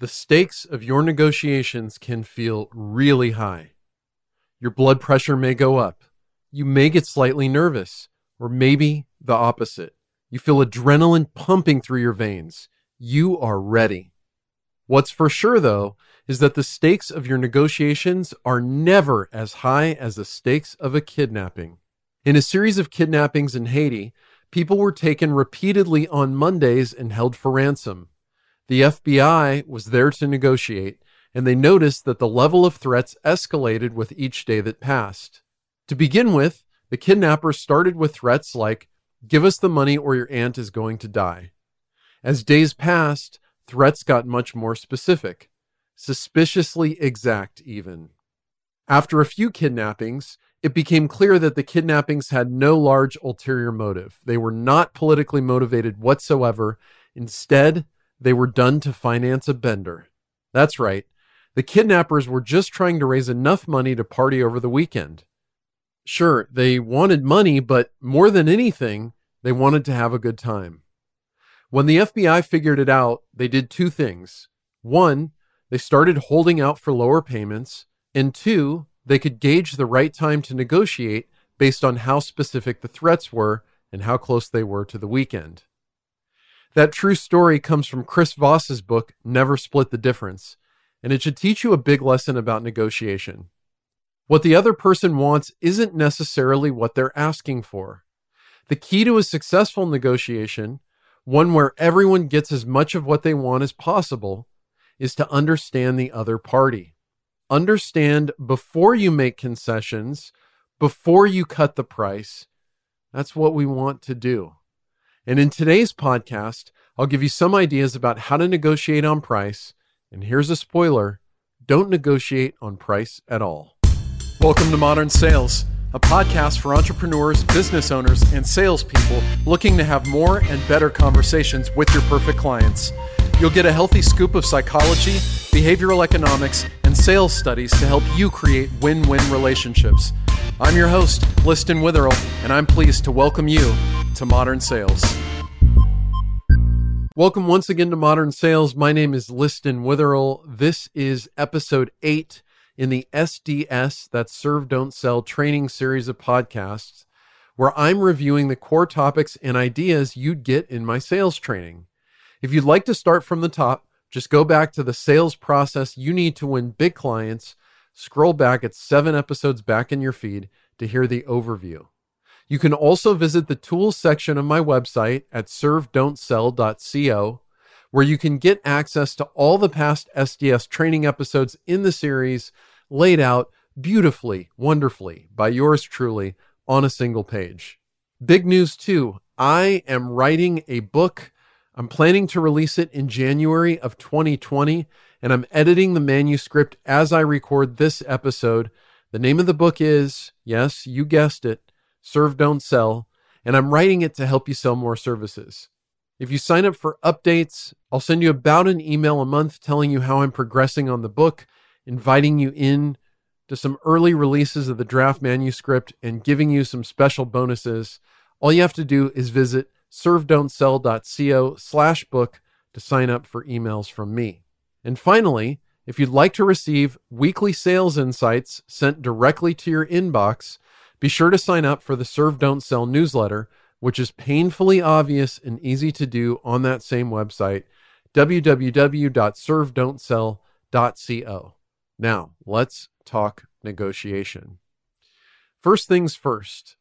the stakes of your negotiations can feel really high. Your blood pressure may go up. You may get slightly nervous, or maybe the opposite. You feel adrenaline pumping through your veins. You are ready. What's for sure, though, is that the stakes of your negotiations are never as high as the stakes of a kidnapping. In a series of kidnappings in Haiti, people were taken repeatedly on Mondays and held for ransom. The FBI was there to negotiate, and they noticed that the level of threats escalated with each day that passed. To begin with, the kidnappers started with threats like, Give us the money or your aunt is going to die. As days passed, threats got much more specific, suspiciously exact, even. After a few kidnappings, it became clear that the kidnappings had no large ulterior motive. They were not politically motivated whatsoever. Instead, they were done to finance a bender. That's right. The kidnappers were just trying to raise enough money to party over the weekend. Sure, they wanted money, but more than anything, they wanted to have a good time. When the FBI figured it out, they did two things. One, they started holding out for lower payments, and two, they could gauge the right time to negotiate based on how specific the threats were and how close they were to the weekend. That true story comes from Chris Voss's book, Never Split the Difference, and it should teach you a big lesson about negotiation. What the other person wants isn't necessarily what they're asking for. The key to a successful negotiation, one where everyone gets as much of what they want as possible, is to understand the other party. Understand before you make concessions, before you cut the price. That's what we want to do. And in today's podcast, I'll give you some ideas about how to negotiate on price. And here's a spoiler don't negotiate on price at all. Welcome to Modern Sales, a podcast for entrepreneurs, business owners, and salespeople looking to have more and better conversations with your perfect clients. You'll get a healthy scoop of psychology, behavioral economics, and sales studies to help you create win win relationships. I'm your host, Liston Witherill, and I'm pleased to welcome you to Modern Sales. Welcome once again to Modern Sales. My name is Liston Witherill. This is episode eight in the SDS, that's Serve Don't Sell training series of podcasts, where I'm reviewing the core topics and ideas you'd get in my sales training. If you'd like to start from the top, just go back to the sales process you need to win big clients. Scroll back at seven episodes back in your feed to hear the overview. You can also visit the tools section of my website at servedon'tsell.co, where you can get access to all the past SDS training episodes in the series laid out beautifully, wonderfully by yours truly on a single page. Big news too. I am writing a book. I'm planning to release it in January of 2020, and I'm editing the manuscript as I record this episode. The name of the book is, yes, you guessed it, Serve Don't Sell, and I'm writing it to help you sell more services. If you sign up for updates, I'll send you about an email a month telling you how I'm progressing on the book inviting you in to some early releases of the draft manuscript and giving you some special bonuses. All you have to do is visit servedon'tsell.co slash book to sign up for emails from me. And finally, if you'd like to receive weekly sales insights sent directly to your inbox, be sure to sign up for the Serve Don't Sell newsletter, which is painfully obvious and easy to do on that same website, www.servedon'tsell.co. Now, let's talk negotiation. First things first,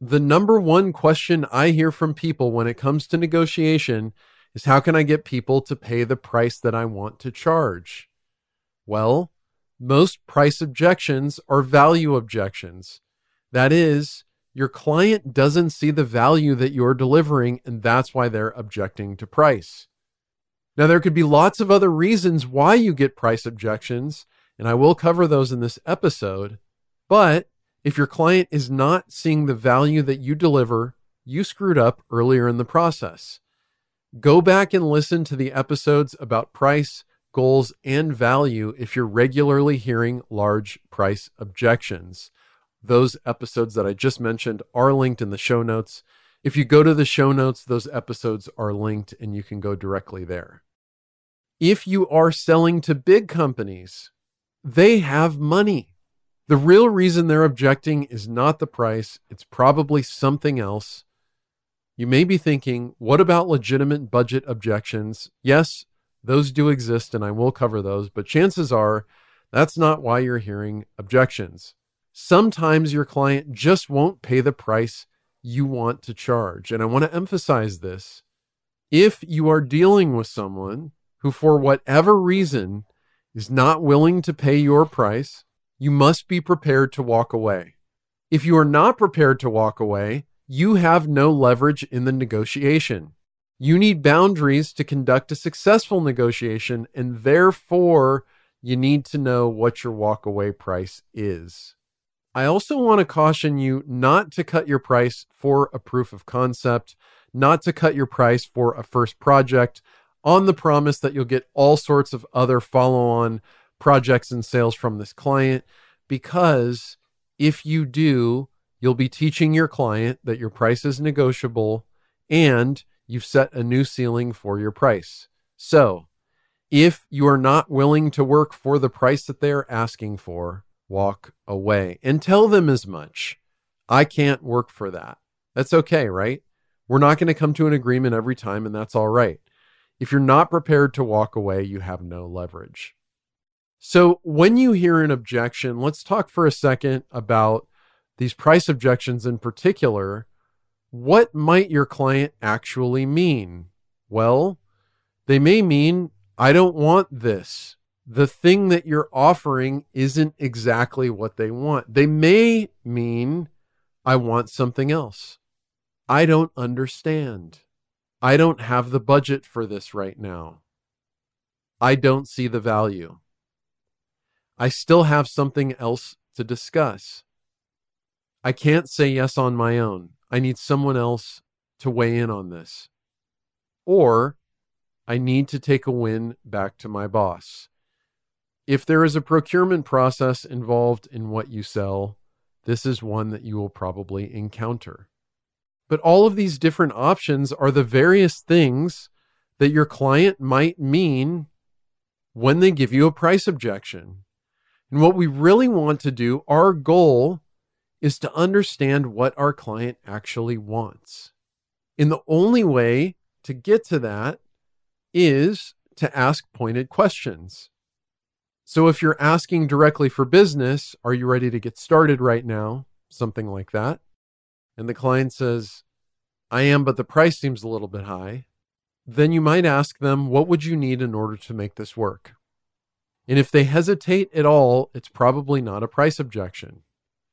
the number one question I hear from people when it comes to negotiation is how can I get people to pay the price that I want to charge? Well, most price objections are value objections. That is, your client doesn't see the value that you're delivering, and that's why they're objecting to price. Now, there could be lots of other reasons why you get price objections, and I will cover those in this episode. But if your client is not seeing the value that you deliver, you screwed up earlier in the process. Go back and listen to the episodes about price, goals, and value if you're regularly hearing large price objections. Those episodes that I just mentioned are linked in the show notes. If you go to the show notes, those episodes are linked and you can go directly there. If you are selling to big companies, they have money. The real reason they're objecting is not the price, it's probably something else. You may be thinking, what about legitimate budget objections? Yes, those do exist, and I will cover those, but chances are that's not why you're hearing objections. Sometimes your client just won't pay the price you want to charge. And I want to emphasize this. If you are dealing with someone who, for whatever reason, is not willing to pay your price, you must be prepared to walk away. If you are not prepared to walk away, you have no leverage in the negotiation. You need boundaries to conduct a successful negotiation, and therefore, you need to know what your walkaway price is. I also want to caution you not to cut your price for a proof of concept, not to cut your price for a first project on the promise that you'll get all sorts of other follow on projects and sales from this client, because if you do, You'll be teaching your client that your price is negotiable and you've set a new ceiling for your price. So, if you are not willing to work for the price that they are asking for, walk away and tell them as much. I can't work for that. That's okay, right? We're not going to come to an agreement every time, and that's all right. If you're not prepared to walk away, you have no leverage. So, when you hear an objection, let's talk for a second about these price objections in particular, what might your client actually mean? Well, they may mean, I don't want this. The thing that you're offering isn't exactly what they want. They may mean, I want something else. I don't understand. I don't have the budget for this right now. I don't see the value. I still have something else to discuss. I can't say yes on my own. I need someone else to weigh in on this. Or I need to take a win back to my boss. If there is a procurement process involved in what you sell, this is one that you will probably encounter. But all of these different options are the various things that your client might mean when they give you a price objection. And what we really want to do, our goal is to understand what our client actually wants. And the only way to get to that is to ask pointed questions. So if you're asking directly for business, are you ready to get started right now? Something like that. And the client says, I am, but the price seems a little bit high. Then you might ask them, what would you need in order to make this work? And if they hesitate at all, it's probably not a price objection.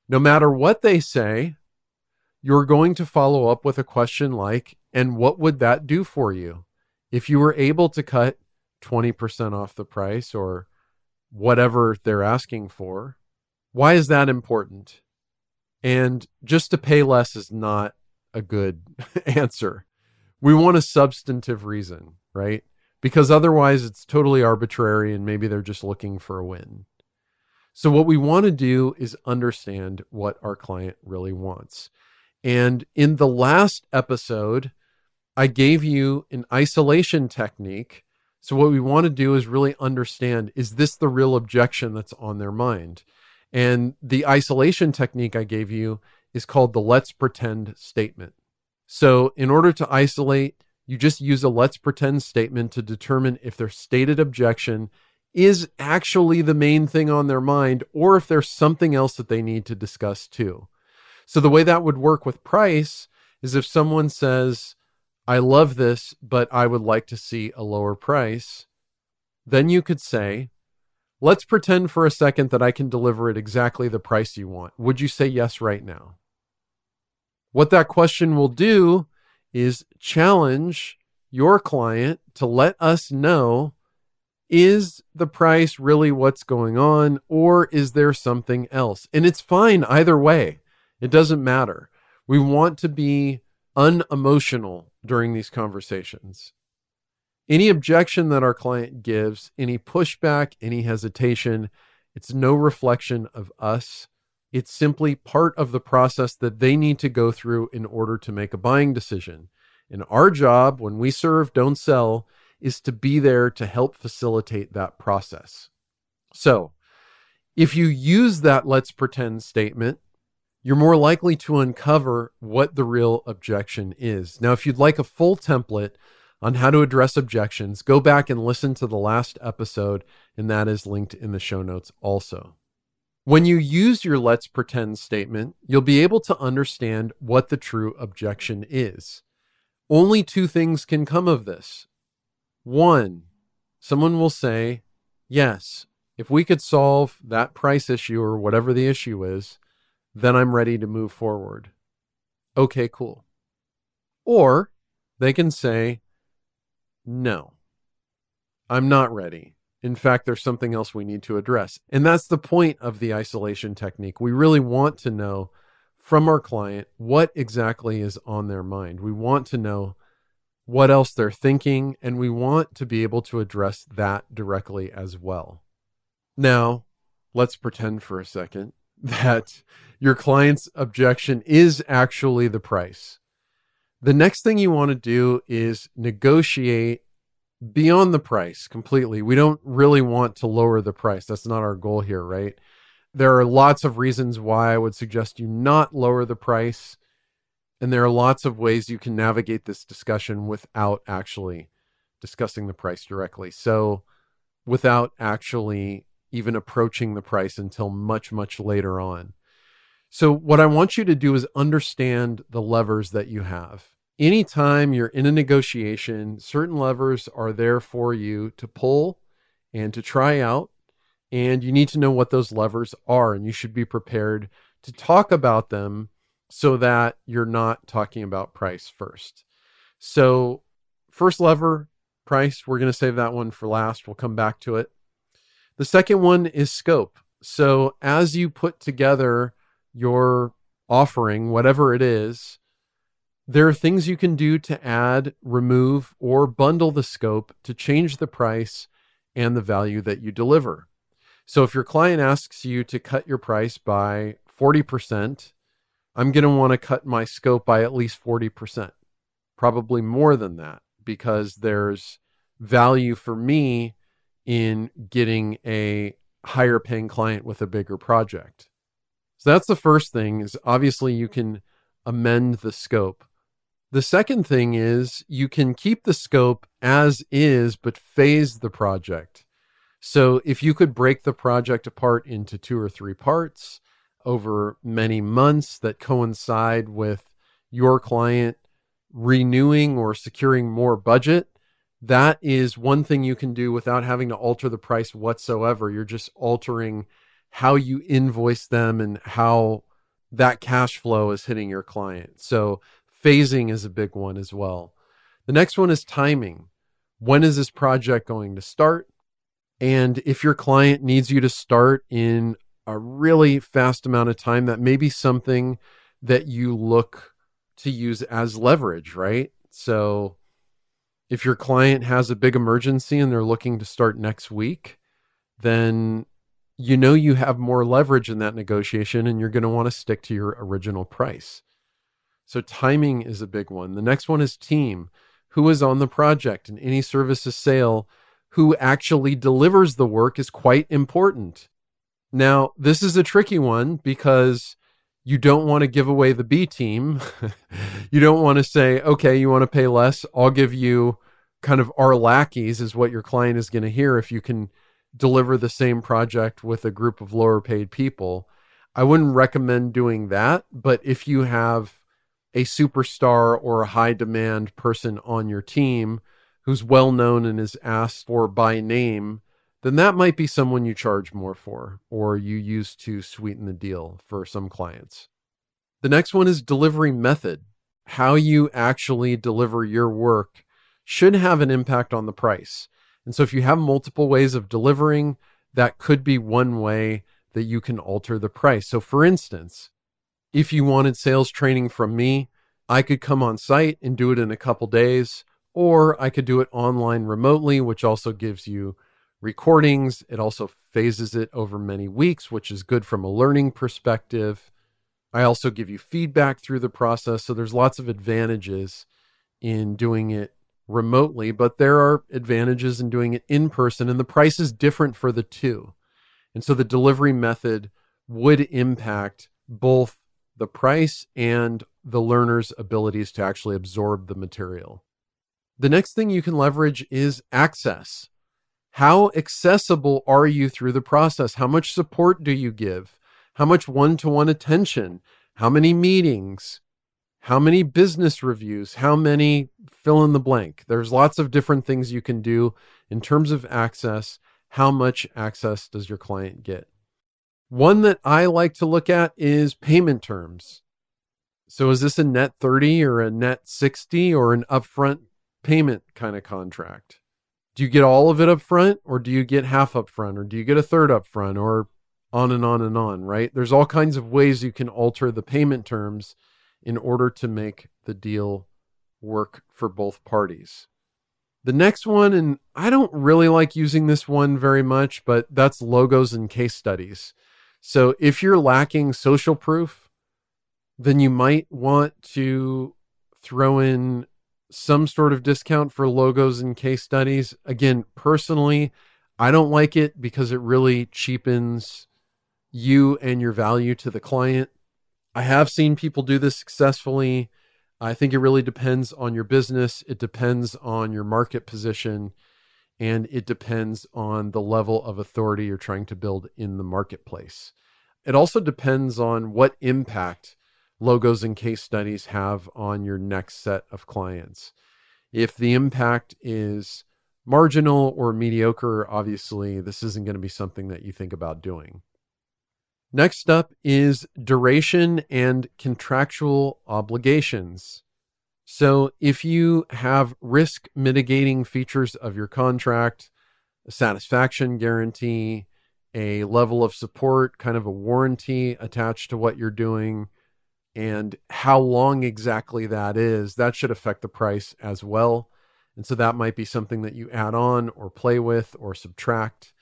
No matter what they say, you're going to follow up with a question like, and what would that do for you? If you were able to cut 20% off the price or whatever they're asking for, why is that important? And just to pay less is not a good answer. We want a substantive reason, right? Because otherwise it's totally arbitrary and maybe they're just looking for a win. So, what we want to do is understand what our client really wants. And in the last episode, I gave you an isolation technique. So, what we want to do is really understand is this the real objection that's on their mind? And the isolation technique I gave you is called the let's pretend statement. So, in order to isolate, you just use a let's pretend statement to determine if their stated objection is actually the main thing on their mind or if there's something else that they need to discuss too. So the way that would work with price is if someone says, I love this, but I would like to see a lower price, then you could say, let's pretend for a second that I can deliver it exactly the price you want. Would you say yes right now? What that question will do is challenge your client to let us know is the price really what's going on or is there something else? And it's fine either way. It doesn't matter. We want to be unemotional during these conversations. Any objection that our client gives, any pushback, any hesitation, it's no reflection of us. It's simply part of the process that they need to go through in order to make a buying decision. And our job when we serve, don't sell, is to be there to help facilitate that process. So, if you use that let's pretend statement, you're more likely to uncover what the real objection is. Now, if you'd like a full template on how to address objections, go back and listen to the last episode, and that is linked in the show notes also. When you use your let's pretend statement, you'll be able to understand what the true objection is. Only two things can come of this. One, someone will say, Yes, if we could solve that price issue or whatever the issue is, then I'm ready to move forward. Okay, cool. Or they can say, no, I'm not ready. In fact, there's something else we need to address. And that's the point of the isolation technique. We really want to know from our client what exactly is on their mind. We want to know what else they're thinking, and we want to be able to address that directly as well. Now, let's pretend for a second that your client's objection is actually the price. The next thing you want to do is negotiate beyond the price completely. We don't really want to lower the price. That's not our goal here, right? There are lots of reasons why I would suggest you not lower the price. And there are lots of ways you can navigate this discussion without actually discussing the price directly. So, without actually even approaching the price until much, much later on. So, what I want you to do is understand the levers that you have. Anytime you're in a negotiation, certain levers are there for you to pull and to try out. And you need to know what those levers are, and you should be prepared to talk about them so that you're not talking about price first. So, first lever, price, we're going to save that one for last. We'll come back to it. The second one is scope. So as you put together your offering, whatever it is, there are things you can do to add, remove, or bundle the scope to change the price and the value that you deliver. So if your client asks you to cut your price by 40%, I'm going to want to cut my scope by at least 40%, probably more than that, because there's value for me in getting a higher paying client with a bigger project. So that's the first thing is obviously you can amend the scope. The second thing is you can keep the scope as is but phase the project. So if you could break the project apart into two or three parts over many months that coincide with your client renewing or securing more budget, that is one thing you can do without having to alter the price whatsoever. You're just altering how you invoice them and how that cash flow is hitting your client. So phasing is a big one as well. The next one is timing. When is this project going to start? And if your client needs you to start in a really fast amount of time, that may be something that you look to use as leverage, right? So if your client has a big emergency and they're looking to start next week, then you know you have more leverage in that negotiation and you're going to want to stick to your original price. So timing is a big one. The next one is team. Who is on the project and any services sale who actually delivers the work is quite important. Now, this is a tricky one because you don't want to give away the B team. you don't want to say, okay, you want to pay less? I'll give you kind of our lackeys, is what your client is going to hear if you can deliver the same project with a group of lower paid people. I wouldn't recommend doing that. But if you have a superstar or a high demand person on your team who's well known and is asked for by name, then that might be someone you charge more for or you use to sweeten the deal for some clients. The next one is delivery method. How you actually deliver your work should have an impact on the price. And so if you have multiple ways of delivering, that could be one way that you can alter the price. So for instance, if you wanted sales training from me, I could come on site and do it in a couple days, or I could do it online remotely, which also gives you recordings. It also phases it over many weeks, which is good from a learning perspective. I also give you feedback through the process. So there's lots of advantages in doing it remotely, but there are advantages in doing it in person, and the price is different for the two. And so the delivery method would impact both the price and the learner's abilities to actually absorb the material. The next thing you can leverage is access. How accessible are you through the process? How much support do you give? How much one to one attention? How many meetings? How many business reviews? How many fill in the blank? There's lots of different things you can do in terms of access. How much access does your client get? One that I like to look at is payment terms. So is this a net 30 or a net 60 or an upfront payment kind of contract? Do you get all of it up front or do you get half up front or do you get a third up front or on and on and on, right? There's all kinds of ways you can alter the payment terms in order to make the deal work for both parties. The next one, and I don't really like using this one very much, but that's logos and case studies. So if you're lacking social proof, then you might want to throw in some sort of discount for logos and case studies. Again, personally, I don't like it because it really cheapens you and your value to the client. I have seen people do this successfully. I think it really depends on your business, it depends on your market position, and it depends on the level of authority you're trying to build in the marketplace. It also depends on what impact logos and case studies have on your next set of clients. If the impact is marginal or mediocre, obviously, this isn't going to be something that you think about doing. Next up is duration and contractual obligations. So, if you have risk mitigating features of your contract, a satisfaction guarantee, a level of support, kind of a warranty attached to what you're doing, and how long exactly that is, that should affect the price as well. And so that might be something that you add on or play with or subtract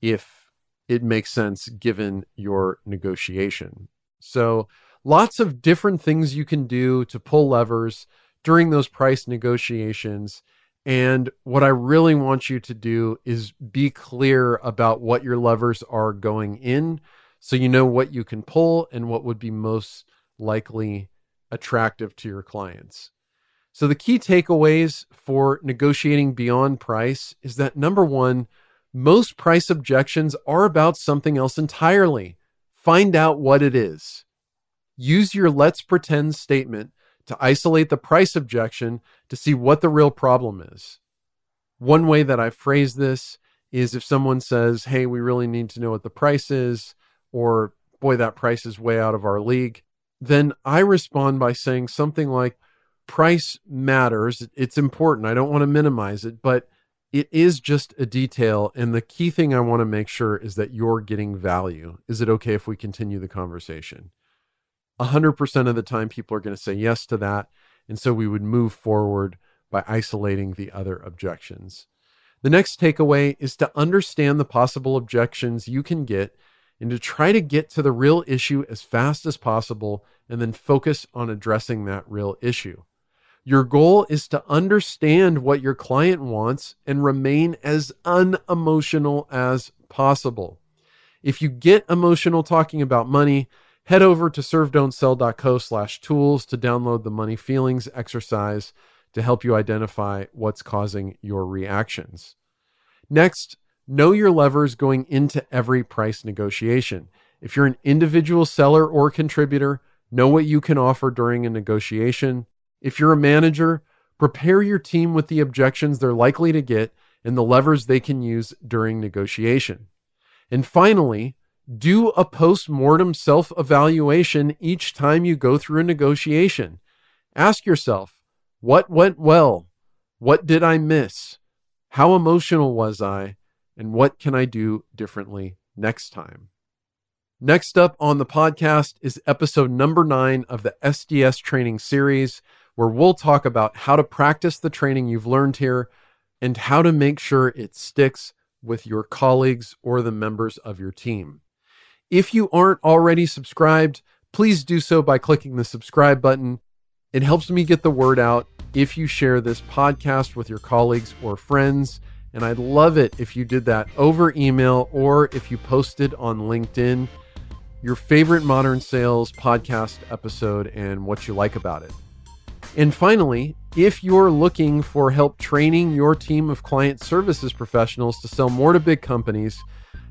if it makes sense given your negotiation. So, lots of different things you can do to pull levers during those price negotiations. And what I really want you to do is be clear about what your levers are going in so you know what you can pull and what would be most likely attractive to your clients. So, the key takeaways for negotiating beyond price is that number one, most price objections are about something else entirely. Find out what it is. Use your let's pretend statement to isolate the price objection to see what the real problem is. One way that I phrase this is if someone says, Hey, we really need to know what the price is, or boy, that price is way out of our league, then I respond by saying something like, Price matters. It's important. I don't want to minimize it, but it is just a detail. And the key thing I want to make sure is that you're getting value. Is it okay if we continue the conversation? 100% of the time, people are going to say yes to that. And so we would move forward by isolating the other objections. The next takeaway is to understand the possible objections you can get and to try to get to the real issue as fast as possible and then focus on addressing that real issue. Your goal is to understand what your client wants and remain as unemotional as possible. If you get emotional talking about money, head over to servedon'tsell.co slash tools to download the money feelings exercise to help you identify what's causing your reactions. Next, know your levers going into every price negotiation. If you're an individual seller or contributor, know what you can offer during a negotiation. If you're a manager, prepare your team with the objections they're likely to get and the levers they can use during negotiation. And finally, do a post mortem self evaluation each time you go through a negotiation. Ask yourself, what went well? What did I miss? How emotional was I? And what can I do differently next time? Next up on the podcast is episode number nine of the SDS training series where we'll talk about how to practice the training you've learned here and how to make sure it sticks with your colleagues or the members of your team. If you aren't already subscribed, please do so by clicking the subscribe button. It helps me get the word out if you share this podcast with your colleagues or friends. And I'd love it if you did that over email or if you posted on LinkedIn your favorite modern sales podcast episode and what you like about it. And finally, if you're looking for help training your team of client services professionals to sell more to big companies,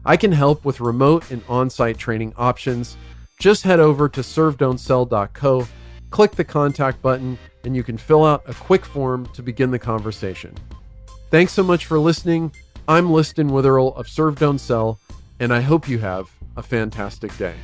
I can help with remote and on site training options. Just head over to servedon'tsell.co, click the contact button, and you can fill out a quick form to begin the conversation. Thanks so much for listening. I'm Liston Witherill of Serve Don't Sell, and I hope you have a fantastic day.